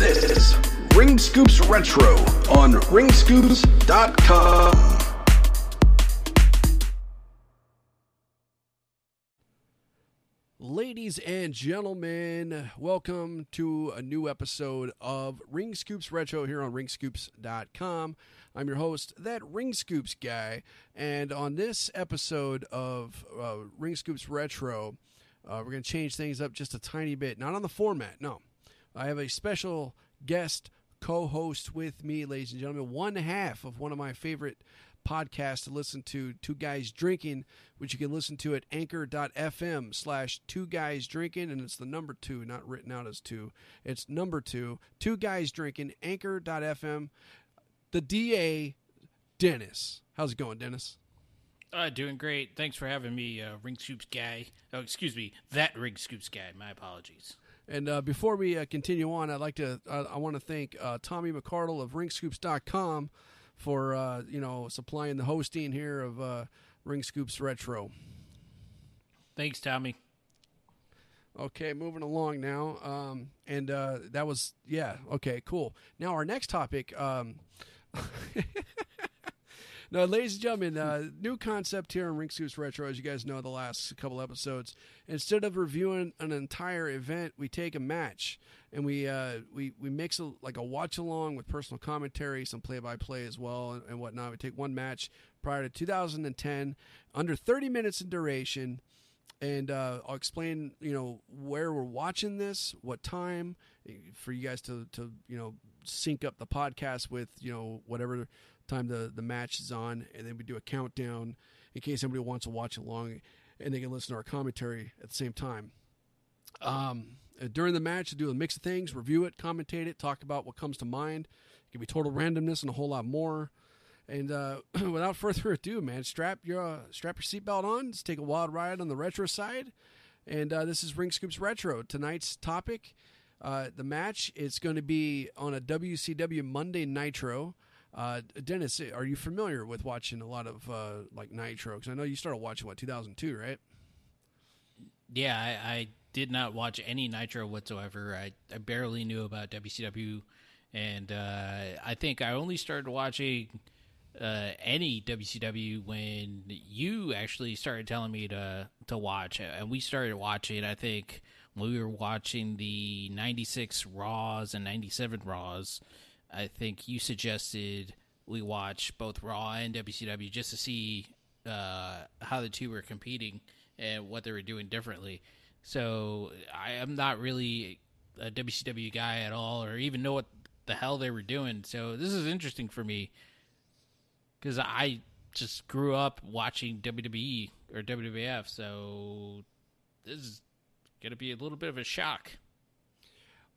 This is Ring Scoops Retro on ringscoops.com. Ladies and gentlemen, welcome to a new episode of Ring Scoops Retro here on ringscoops.com. I'm your host, that Ring Scoops guy, and on this episode of uh, Ring Scoops Retro, uh, we're going to change things up just a tiny bit. Not on the format, no. I have a special guest co host with me, ladies and gentlemen, one half of one of my favorite podcasts to listen to, Two Guys Drinking, which you can listen to at anchor.fm slash two guys drinking, and it's the number two, not written out as two. It's number two, two guys drinking, anchor.fm. The DA, Dennis. How's it going, Dennis? Uh, doing great. Thanks for having me, uh, Ring Scoops guy. Oh, excuse me, that Ring Scoops guy. My apologies. And uh, before we uh, continue on, I'd like to uh, I want to thank uh, Tommy McCardle of RingScoops.com for uh, you know supplying the hosting here of uh, Ring Scoops Retro. Thanks, Tommy. Okay, moving along now, um, and uh, that was yeah. Okay, cool. Now our next topic. Um, no, ladies and gentlemen, uh, new concept here on Ring Scoops Retro. As you guys know, the last couple episodes, instead of reviewing an entire event, we take a match and we uh, we we mix a, like a watch along with personal commentary, some play by play as well, and, and whatnot. We take one match prior to 2010, under 30 minutes in duration, and uh, I'll explain you know where we're watching this, what time, eh, for you guys to to you know sync up the podcast with you know whatever time the the match is on, and then we do a countdown in case somebody wants to watch along, and they can listen to our commentary at the same time. Um, during the match, do a mix of things, review it, commentate it, talk about what comes to mind. It can be total randomness and a whole lot more. And uh, without further ado, man, strap your uh, strap your seatbelt on. Let's take a wild ride on the retro side. And uh, this is Ring Scoops Retro. Tonight's topic, uh, the match, is going to be on a WCW Monday Nitro. Uh, Dennis, are you familiar with watching a lot of uh, like Nitro? Because I know you started watching what 2002, right? Yeah, I, I did not watch any Nitro whatsoever. I, I barely knew about WCW, and uh, I think I only started watching uh, any WCW when you actually started telling me to to watch, and we started watching. I think when we were watching the '96 Raws and '97 Raws. I think you suggested we watch both Raw and WCW just to see uh, how the two were competing and what they were doing differently. So I am not really a WCW guy at all, or even know what the hell they were doing. So this is interesting for me because I just grew up watching WWE or WWF. So this is going to be a little bit of a shock.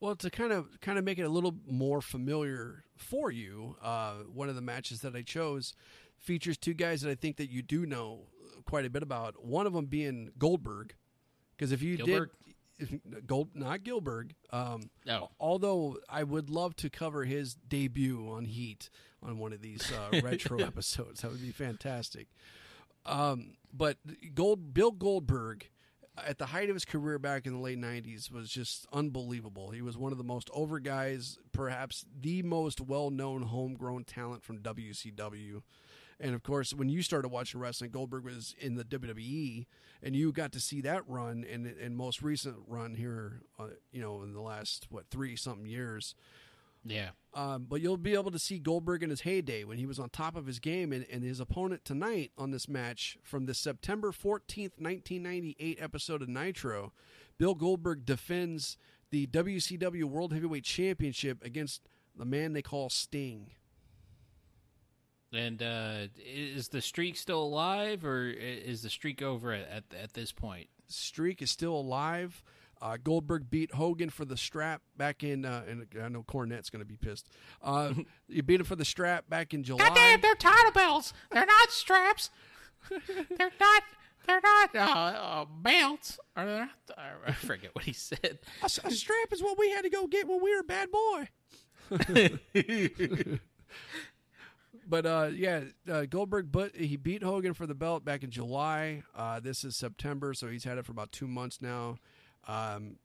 Well, to kind of kind of make it a little more familiar for you, uh, one of the matches that I chose features two guys that I think that you do know quite a bit about. One of them being Goldberg, because if you Gilbert? did Gold, not Gilbert. Um, No. although I would love to cover his debut on Heat on one of these uh, retro episodes, that would be fantastic. Um, but Gold Bill Goldberg, at the height of his career back in the late '90s, was just unbelievable. He was one of the most over guys, perhaps the most well-known homegrown talent from WCW. And of course, when you started watching wrestling, Goldberg was in the WWE, and you got to see that run and and most recent run here, uh, you know, in the last what three something years. Yeah. Um, but you'll be able to see Goldberg in his heyday when he was on top of his game, and, and his opponent tonight on this match from the September 14th, 1998 episode of Nitro, Bill Goldberg defends the WCW World Heavyweight Championship against the man they call Sting. And uh, is the streak still alive, or is the streak over at at, at this point? Streak is still alive. Uh, Goldberg beat Hogan for the strap back in, uh, and I know Cornette's going to be pissed. Uh, he beat him for the strap back in July. Goddamn, they're title belts. They're not straps. they're not. They're not uh, uh, belts. Or they're not, I forget what he said. A, a strap is what we had to go get when we were a bad boy. but uh, yeah, uh, Goldberg, but he beat Hogan for the belt back in July. Uh, this is September, so he's had it for about two months now. Um,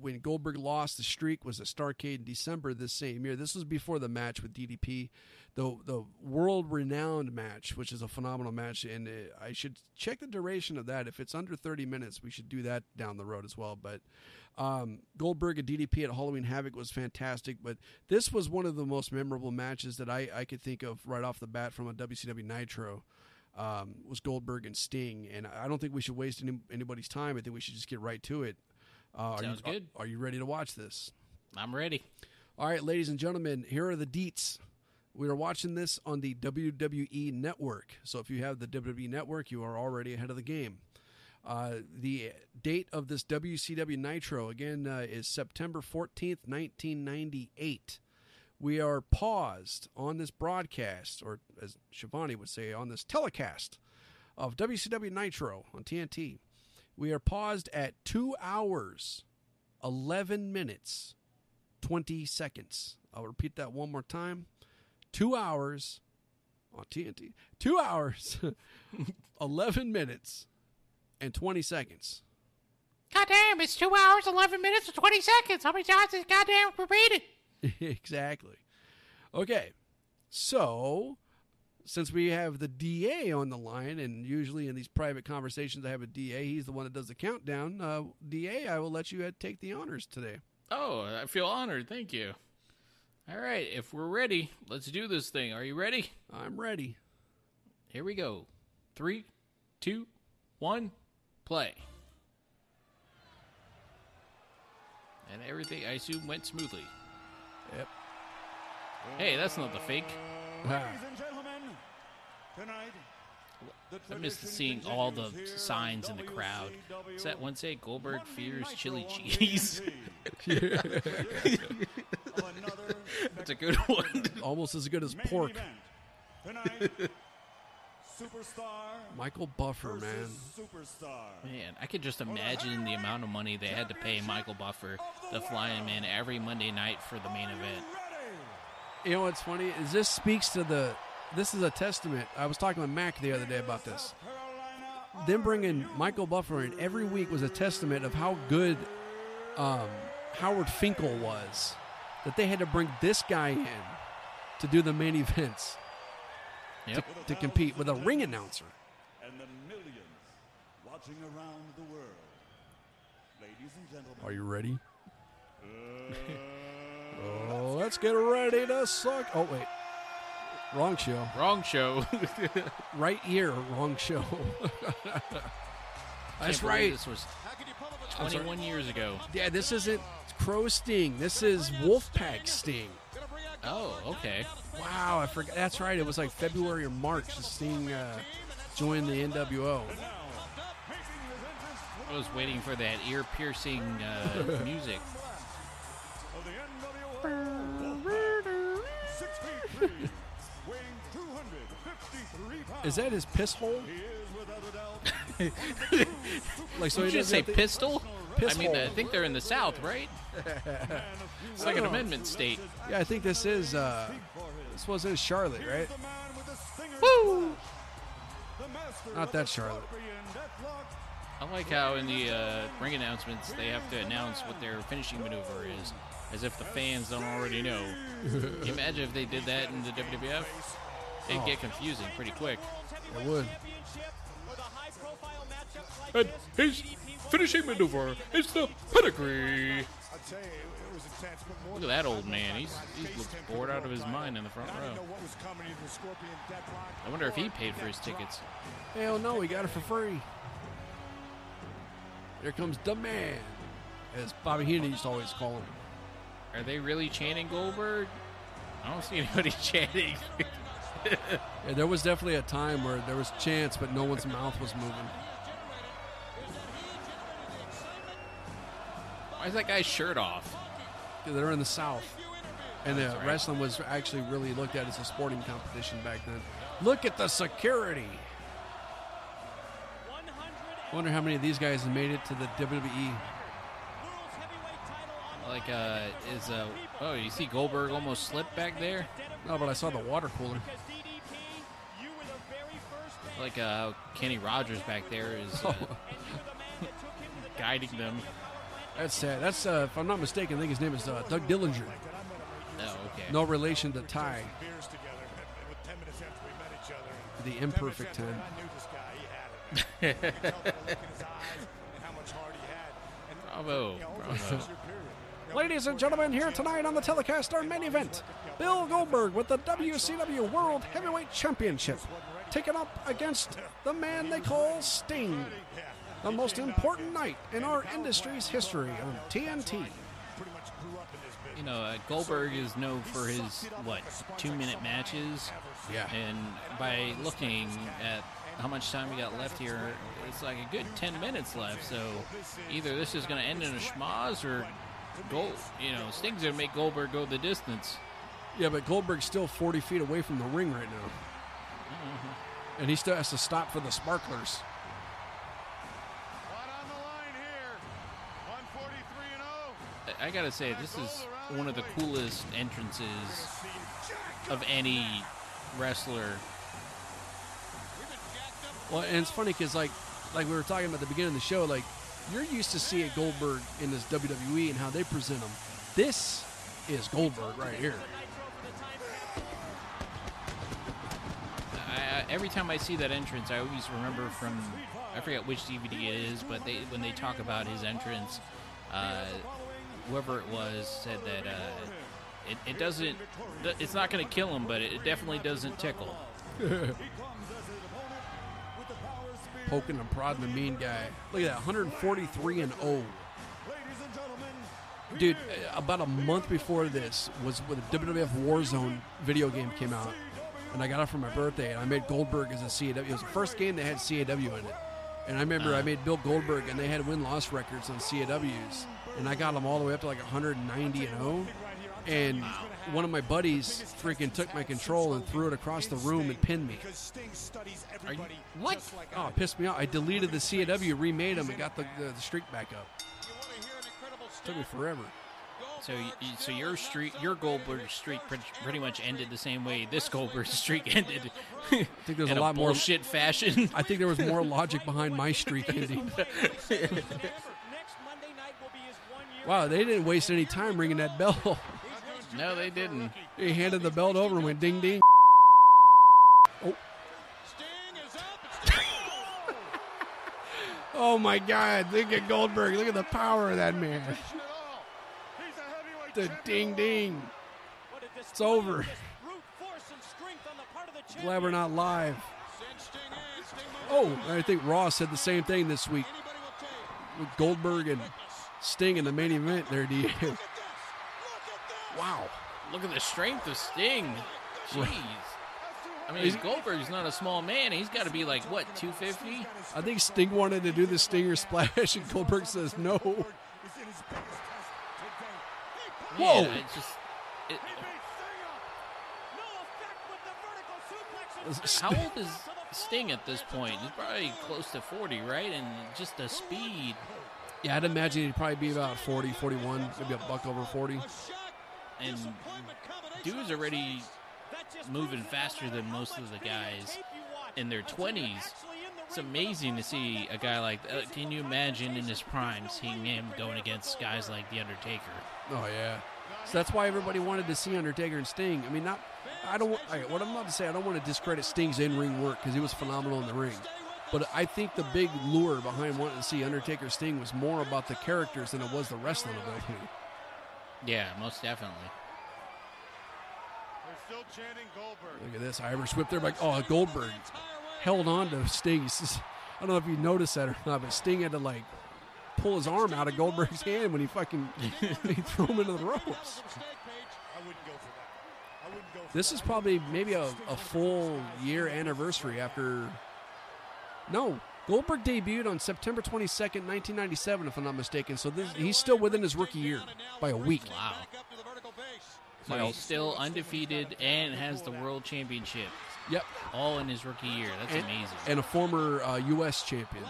when Goldberg lost, the streak was at Starcade in December this same year. This was before the match with DDP, the the world renowned match, which is a phenomenal match. And uh, I should check the duration of that. If it's under 30 minutes, we should do that down the road as well. But um, Goldberg and DDP at Halloween Havoc was fantastic. But this was one of the most memorable matches that I, I could think of right off the bat from a WCW Nitro um, was Goldberg and Sting, and I don't think we should waste any, anybody's time. I think we should just get right to it. Uh, Sounds are you, good. Are, are you ready to watch this? I'm ready. All right, ladies and gentlemen, here are the deets. We are watching this on the WWE Network. So if you have the WWE Network, you are already ahead of the game. Uh, the date of this WCW Nitro, again, uh, is September 14th, 1998. We are paused on this broadcast, or as Schiavone would say, on this telecast of WCW Nitro on TNT. We are paused at two hours, 11 minutes, 20 seconds. I'll repeat that one more time. Two hours on TNT. Two hours, 11 minutes, and 20 seconds. God damn, it's two hours, 11 minutes, and 20 seconds. How many times is goddamn repeated? exactly. Okay. So, since we have the DA on the line, and usually in these private conversations I have a DA, he's the one that does the countdown. Uh, DA, I will let you uh, take the honors today. Oh, I feel honored. Thank you. All right, if we're ready, let's do this thing. Are you ready? I'm ready. Here we go. Three, two, one, play. And everything, I assume, went smoothly. Yep. Hey, that's not the fake. Ah. Ladies and gentlemen, tonight, I missed seeing all the signs in the crowd. Does that one say Goldberg Monday fears chili cheese? TNT. Of another That's a good one. Almost as good as pork. Tonight, superstar Michael Buffer, man. superstar. Man, I could just imagine the amount of money they had to pay Michael Buffer to fly him in every Monday night for the main event. You know what's funny is this speaks to the. This is a testament. I was talking with Mac the other day about this. Carolina, Them bringing Michael Buffer in every week was a testament of how good um, Howard Finkel was. That they had to bring this guy in to do the main events Yep. to compete with a ring announcer. and the millions watching around the world. Ladies and gentlemen, Are you ready? oh, let's get ready to suck. Oh wait, wrong show. Wrong show. Right ear, wrong show. That's right. This was 21 years ago. Yeah, this isn't Crow Sting. This is Wolfpack Sting. Oh, okay. Wow, I forgot. That's right. It was like February or March. Sting uh, joined the NWO. I was waiting for that ear piercing uh, music. of the NWO, Wolfpack, six feet three, weighing 253 pounds. Is that his piss hole? He is without a doubt Like so? Did you just say have to- pistol? Piss I mean, hole. I think they're in the South, right? It's like an amendment state. Yeah, I think this is. Uh, this was in Charlotte, right? the man with the stinger Woo! Not that Charlotte. I like how in the uh, ring announcements they have to announce what their finishing maneuver is, as if the fans don't already know. Can you imagine if they did that in the WWF? It'd get confusing pretty quick. It would. And his finishing maneuver is the pedigree. I'd say it was a chance to put more Look at that old man. He's he looks bored out of his mind in the front I didn't know row. what was coming into the Scorpion Deathlock. I wonder if he paid for his tickets. Hell no, he got it for free. There comes the man, as Bobby Heenan used to always call him. Are they really chanting Goldberg? I don't see anybody chanting. Yeah, there was definitely a time where there was chants, but no one's mouth was moving. Why is that guy's shirt off? They're in the South, and the right. wrestling was actually really looked at as a sporting competition back then. Look at the security. Wonder how many of these guys have made it to the. WWE. Like, uh, is uh, oh, you see Goldberg almost slipped back there. No, but I saw the water cooler. Like, uh, Kenny Rogers back there is uh, guiding them. That's sad. That's uh, if I'm not mistaken, I think his name is uh, Doug Dillinger. Oh, okay. No relation to Ty, beers together and with 10 minutes after we met each other. the imperfect ten. I knew this guy. He had it. You could tell by the look in his eyes and how much heart he had. And, Bravo. you know, over the Bravo. six-year period, you know, Ladies and gentlemen, here tonight on the telecast, our main event Bill Goldberg with the WCW World Heavyweight Championship, taking up against the man they call Sting. The most important night in our industry's history on TNT. pretty much grew up in this business. You know, uh, Goldberg is known for his what two minute matches. Yeah. And by looking at how much time we got left here, it's like a good ten minutes left. So either this is going to end in a schmoz or Gold. You know, Sting's going to make Goldberg go the distance. Yeah, but Goldberg's still 40 feet away from the ring right now. And he still has to stop for the sparklers. I- gotta say, this is one of the coolest entrances of any wrestler. Well, and it's funny because like, like we were talking about at the beginning of the show, like you're used to seeing Goldberg in this WWE and how they present him. This is Goldberg right here. I, I, every time I see that entrance, I always remember from I forget which DVD it is, but they when they talk about his entrance, uh, whoever it was said that uh, it, it doesn't, it's not going to kill him, but it definitely doesn't tickle. Poking and prodding the mean guy. Look at that, 143 and 0. Dude, uh, about a month before this was when the WWF Warzone video game came out, and I got it for my birthday, and I made Goldberg as a CAW. It was the first game that had CAW in it, and I remember I made Bill Goldberg, and they had win loss records on CAWs, and I got them all the way up to like 190 and 0. And one of my buddies freaking took my control and threw it across the room and pinned me. Because Sting studies Are you, what? like Oh, it pissed me off. I deleted the CAW, remade them, and got the, the, the streak back up. Took me forever. So, y- y- so your streak, your Goldberg streak, pretty, pretty much ended the same way this Goldberg streak ended. I think there's in a lot more- bullshit fashion. I think there was more logic behind my streak ending. Wow, they didn't waste any time ringing that bell. no, they didn't. he handed the belt over and went ding ding. Oh. oh my God! Look at Goldberg. Look at the power of that man. The ding ding. It's over. Glad we're not live. Oh, I think Ross said the same thing this week with Goldberg and Sting in the main event. There, do? Wow. Look at the strength of Sting. Jeez. I mean, Goldberg's not a small man. He's got to be like what, 250? I think Sting wanted to do the Stinger splash, and Goldberg says no. Whoa. Yeah, it's just. It, how old is Sting at this point? He's probably close to 40, right? And just the speed. Yeah, I'd imagine he'd probably be about 40, 41, maybe a buck over 40. And dude's already moving faster than most of the guys in their 20s. It's amazing to see a guy like that. Uh, can you imagine in his prime seeing him going against guys like The Undertaker? Oh yeah. So that's why everybody wanted to see Undertaker and Sting. I mean, not. I don't. I, what I'm about to say, I don't want to discredit Sting's in-ring work because he was phenomenal in the ring. But I think the big lure behind wanting to see Undertaker Sting was more about the characters than it was the wrestling ability. Yeah, most definitely. They're still chanting Goldberg. Look at this Irish whip there, like oh Goldberg held on to Sting. I don't know if you noticed that or not, but Sting had to like pull his arm out of Goldberg's hand when he fucking he threw him into the ropes. This is probably maybe a, a full year anniversary after. No, Goldberg debuted on September 22nd, 1997, if I'm not mistaken. So this, he's still within his rookie year by a week. Wow. So he's still undefeated and has the world championship Yep. all in his rookie year. That's And, amazing. and a former uh, U.S. champion.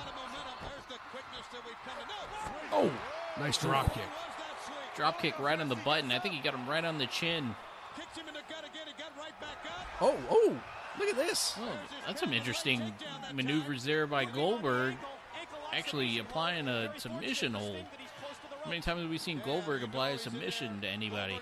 Oh, nice drop kick. Drop kick right on the button. I think he got him right on the chin. Oh, oh, look at this. Oh, that's some interesting maneuvers there by Goldberg. Actually applying a submission hold. How many times have we seen Goldberg apply a submission to anybody?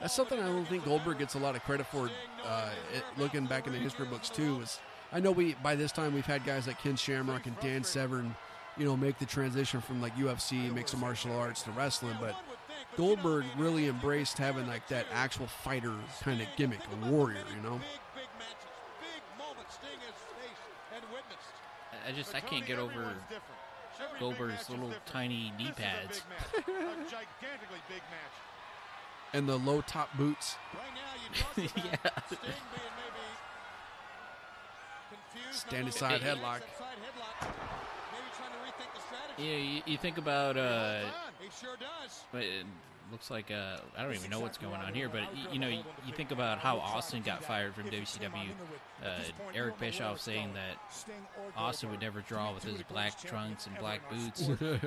That's something I don't think Goldberg gets a lot of credit for. Uh, it, looking back in the history books too, is I know we by this time we've had guys like Ken Shamrock and Dan Severn, you know, make the transition from like UFC, mixed martial arts to wrestling, but Goldberg really embraced having like that actual fighter kind of gimmick, a warrior, you know. Big, big matches, big moments Sting has faced and witnessed. I just I can't get over everyone's different. Every big Goldberg's little tiny knee This is a pads. And the low top boots. Right now, Yeah. about Sting being maybe confused. Stand aside headlock. Side headlock. Maybe trying to rethink the strategy. You, know, you, you think about uh, He sure does. but it looks like uh, I don't even know what's going on here, but y- you know, you, you think about how Austin got fired from WCW. Uh, Eric Bischoff saying that Austin would never draw with his black trunks and black boots, and,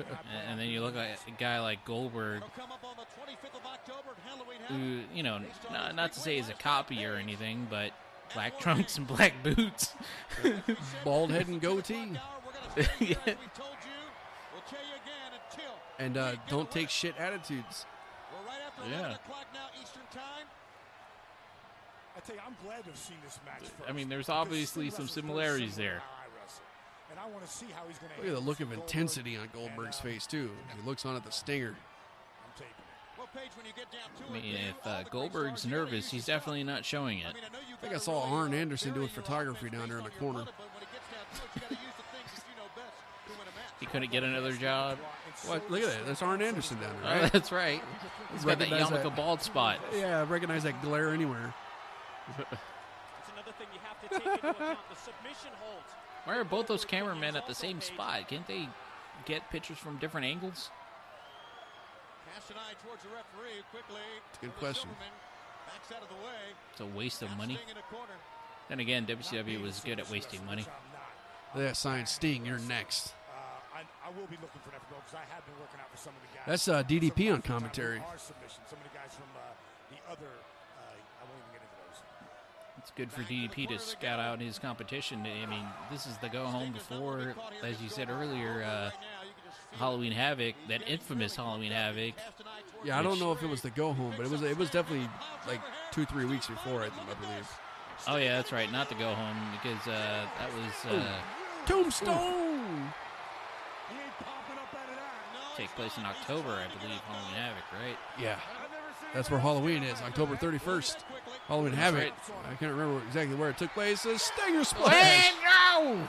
and then you look at a guy like Goldberg, They'll come up on the 25th of October at Halloween who you know, not, not to say he's a copy or anything, but black trunks and black boots. Bald head and goatee. Hour, we're gonna stay here, Yeah. as we told you. We'll tell you again until And uh, don't take shit attitudes. We're right after Yeah. 11 o'clock now Eastern time. I tell you, I'm glad to have seen this match. First, I mean, there's obviously some similarities there. to how I wrestle. And I want to see how he's going to. Look at the look of intensity on Goldberg's face too. He looks on at the stinger. I'm taping it. Well, Paige, when you get down to I mean, if uh, Goldberg's stars, you gotta nervous, he's definitely not showing it. I mean, I know you I think I saw Arn uh, Anderson do bury a your photography down there in the corner. opponent, but when it gets down to it, you gotta use the things that you know best to win a match. He couldn't get another job. What? Look at that. That's Arn Anderson down there, Oh, right? that's right. He's got that Recognize yarmulke that. bald spot. Yeah, I recognize that glare anywhere. It's another thing you have to take into account. The submission holds. Why are both those cameramen at the same spot? Can't they get pictures from different angles? Cast an eye towards the referee quickly. Good question. Backs out of the way. It's a waste of money. Sting in the corner. Then again, WCW was good at wasting money. Look at that sign, Sting, you're next. I, I will be looking for that because I have been working out for some of the guys. That's, uh, DDP on commentary. Our submission. Some of the guys from uh, the other. Uh, I won't even get into those. It's good for DDP to scout out his competition. I mean, this is the go home before, as you said earlier, uh, Halloween Havoc, that infamous Halloween Havoc. Yeah, I don't know if it was the go home, but it was it was definitely like two three weeks before I, think, I believe. Oh yeah, that's right, not the go home because uh, that was uh, Tombstone. He ain't popping up out of that. take place in October, I believe. Halloween Havoc, right? Yeah, that's where Halloween is, October thirty first. Halloween Havoc. right. I can't remember exactly where it took place. A Stinger Hey, splash. no!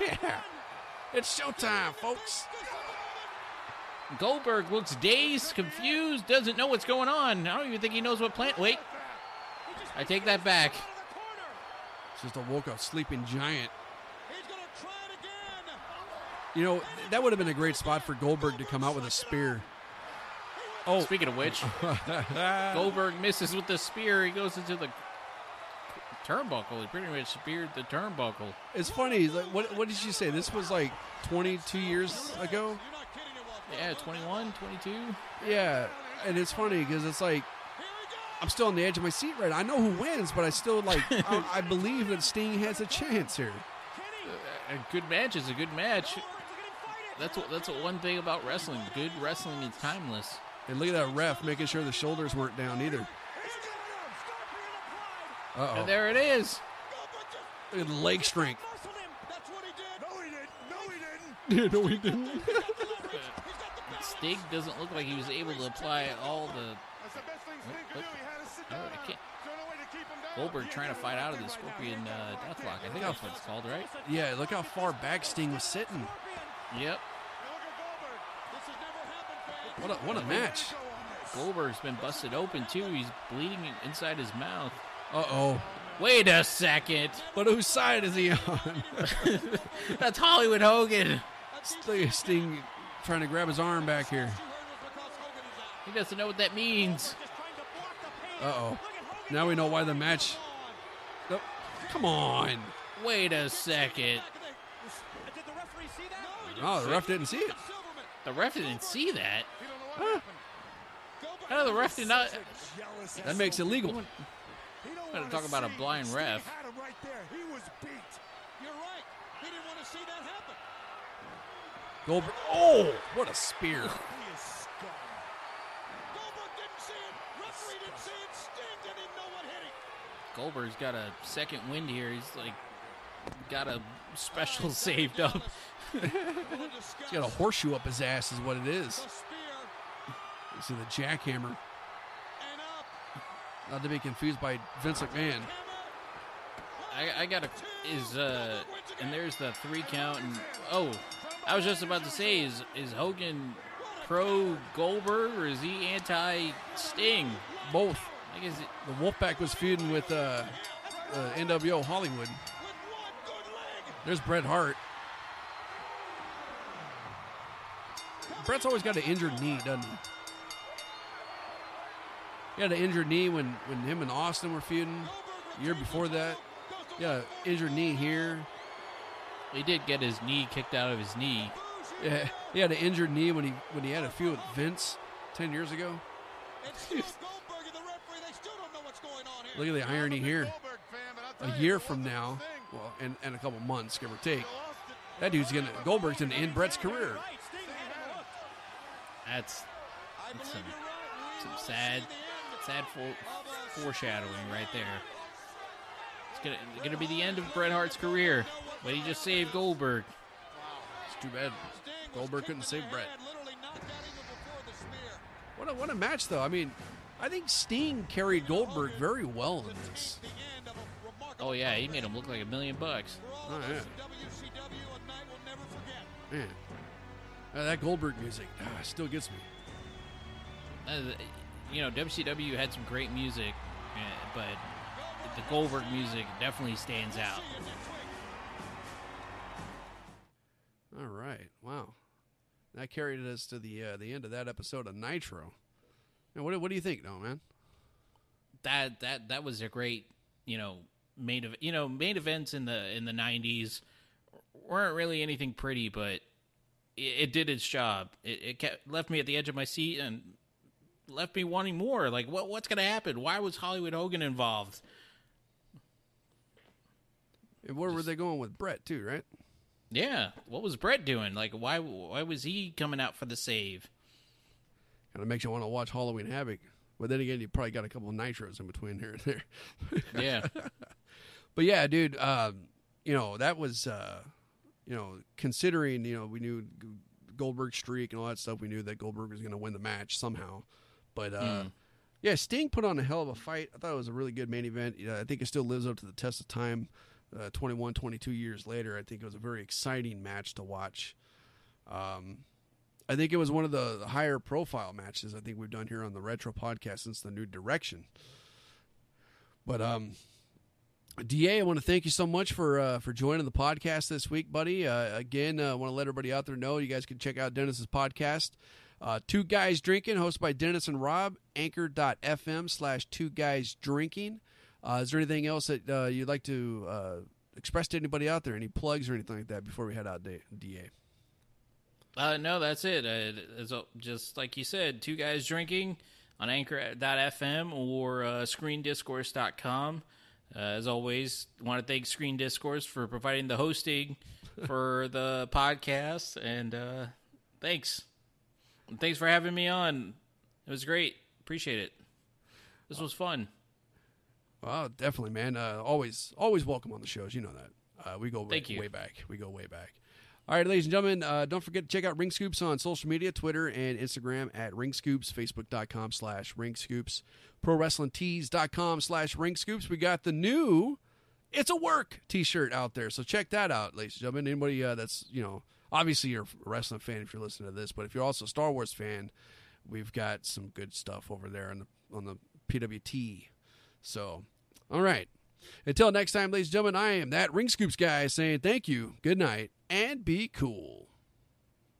Yeah, it's showtime, folks. Goldberg looks dazed, confused, doesn't know what's going on. I don't even think he knows what plant. Wait, I take that back. It's just a woke up sleeping giant. He's gonna try it again. You know that would have been a great spot for Goldberg to come out with a spear. Oh, Speaking of which, Goldberg misses with the spear. He goes into the turnbuckle. He pretty much speared the turnbuckle. it's funny. Like, what what did you say? This was like 22 years ago. You're not kidding him, Walter. Yeah, 21, 22. Yeah, and it's funny because it's like I'm still on the edge of my seat right. now. I know who wins, but I still like I, I believe that Sting has a chance here. A good match is a good match. That's what, that's what one thing about wrestling. Good wrestling is timeless. And look at that ref making sure the shoulders weren't down either. Uh And there it is. Look at the leg strength. That's what he did. No, he didn't. No, he didn't. no, he didn't. Sting doesn't look like he was able to apply all the. That's the best thing Sting could What? do. He had to sit Oh. I can't. So no way to keep him down. Goldberg trying to fight out of the Scorpion uh, Deathlock. I think that's what it's called, right? Yeah, look how far back Sting was sitting. Yep. This has never happened, fans. What a, what a match. Goldberg's been busted open too. He's bleeding inside his mouth. Uh oh. Wait a second. But whose side is he on? That's Hollywood Hogan. Sting, Sting trying to grab his arm back here. He doesn't know what that means. Uh oh. Now we know why the match. Oh, come on. Wait a second. Oh, the ref didn't see it. The ref didn't see that. Huh? No, the ref did not. That makes it legal. I'm going to talk about a blind ref. Goldberg. Oh, what a spear. Goldberg's got a second wind here. He's like got a special saved up. Full of He's disgust. got a horseshoe up his ass, is what it is. The spear You see the jackhammer. Not to be confused by Vince McMahon. I, I got a is uh and there's the three count and oh I was just about to say is is Hogan pro Goldberg or is he anti Sting? Both. I guess it The Wolfpack was feuding with uh, uh, NWO Hollywood. With one good leg. There's Bret Hart. Bret's always got an injured knee, doesn't he? He had an injured knee when, when him and Austin were feuding. The year before that, yeah, injured knee here. he did get his knee kicked out of his knee. Yeah, he had an injured knee when he when he had a feud with Vince ten years ago. It's still Goldberg and the referee. They still don't know what's going on here. Look at the irony here. Goldberg fan, but I'll A year from now, well, and, and a couple months, give or take, they lost it. that dude's gonna Goldberg's gonna end Bret's career. Right, Sting had him hooked. That's believe some- you're right. We some sad see the end sad for, foreshadowing right there. It's gonna gonna be the end of Bret Hart's career, but he just saved Goldberg. It's too bad Goldberg couldn't save Bret. head, literally knocked out even before the spear. What a, what a match, though. I mean, I think Sting carried Goldberg very well in this. The end of a remarkable Oh yeah, he made him look like a million bucks. Oh, yeah. us in WCW, a night we'll never forget. Man, Uh, that Goldberg music ah, still gets me. Uh, you know, WCW had some great music, uh, but the Goldberg music definitely stands out. All right, wow, that carried us to the uh, the end of that episode of Nitro. And what, do- what do you think, though, man? That that that was a great, you know, main of you know main events in the in the '90s weren't really anything pretty, but it, it did its job. It, it kept left me at the edge of my seat and left me wanting more. Like, what what's gonna happen? Why was Hollywood Hogan involved? And where were they going with Bret too? Right? Yeah, what was Bret doing? Like, why why was he coming out for the save? Kind of makes you want to watch Halloween Havoc. But then again, you probably got a couple of nitros in between here and there. Yeah, But yeah, dude, um, you know that was, uh, you know, considering you know we knew Goldberg streak and all that stuff, we knew that Goldberg was going to win the match somehow. But uh, yeah, Sting put on a hell of a fight. I thought it was a really good main event. Yeah, I think it still lives up to the test of time. Uh, 21, 22 years later, I think it was a very exciting match to watch. Um, I think it was one of the the higher profile matches I think we've done here on the Retro Podcast since the new direction. But um, Da, I want to thank you so much for uh, for joining the podcast this week, buddy. Uh, again, I uh, want to let everybody out there know you guys can check out Dennis's podcast. Uh, two Guys Drinking, hosted by Dennis and Rob, anchor.fm slash two guys drinking. Uh, is there anything else that uh, you'd like to uh, express to anybody out there? Any plugs or anything like that before we head out, Da? Uh, no, that's it. Uh, it's, uh, just like you said, two guys drinking on Anchor.fm or uh, ScreenDiscourse.com. Uh, as always, want to thank Screen Discourse for providing the hosting for the podcast, and uh, thanks. And thanks for having me on. It was great. Appreciate it. This was fun. Well, definitely, man. Uh, always, always welcome on the shows. You know that. Uh, we go you. way back. We go way back. All right, ladies and gentlemen, uh, don't forget to check out Ring Scoops on social media, Twitter and Instagram at Ring Scoops, Facebook.com slash Ring Scoops, ProWrestlingTees.com slash Ring Scoops. We got the new It's a Work t-shirt out there, so check that out, ladies and gentlemen. Anybody uh, that's, you know, obviously you're a wrestling fan if you're listening to this, but if you're also a Star Wars fan, we've got some good stuff over there on the on the PWT. So, all right. Until next time, ladies and gentlemen, I am that Ring Scoops guy saying thank you, good night, and be cool.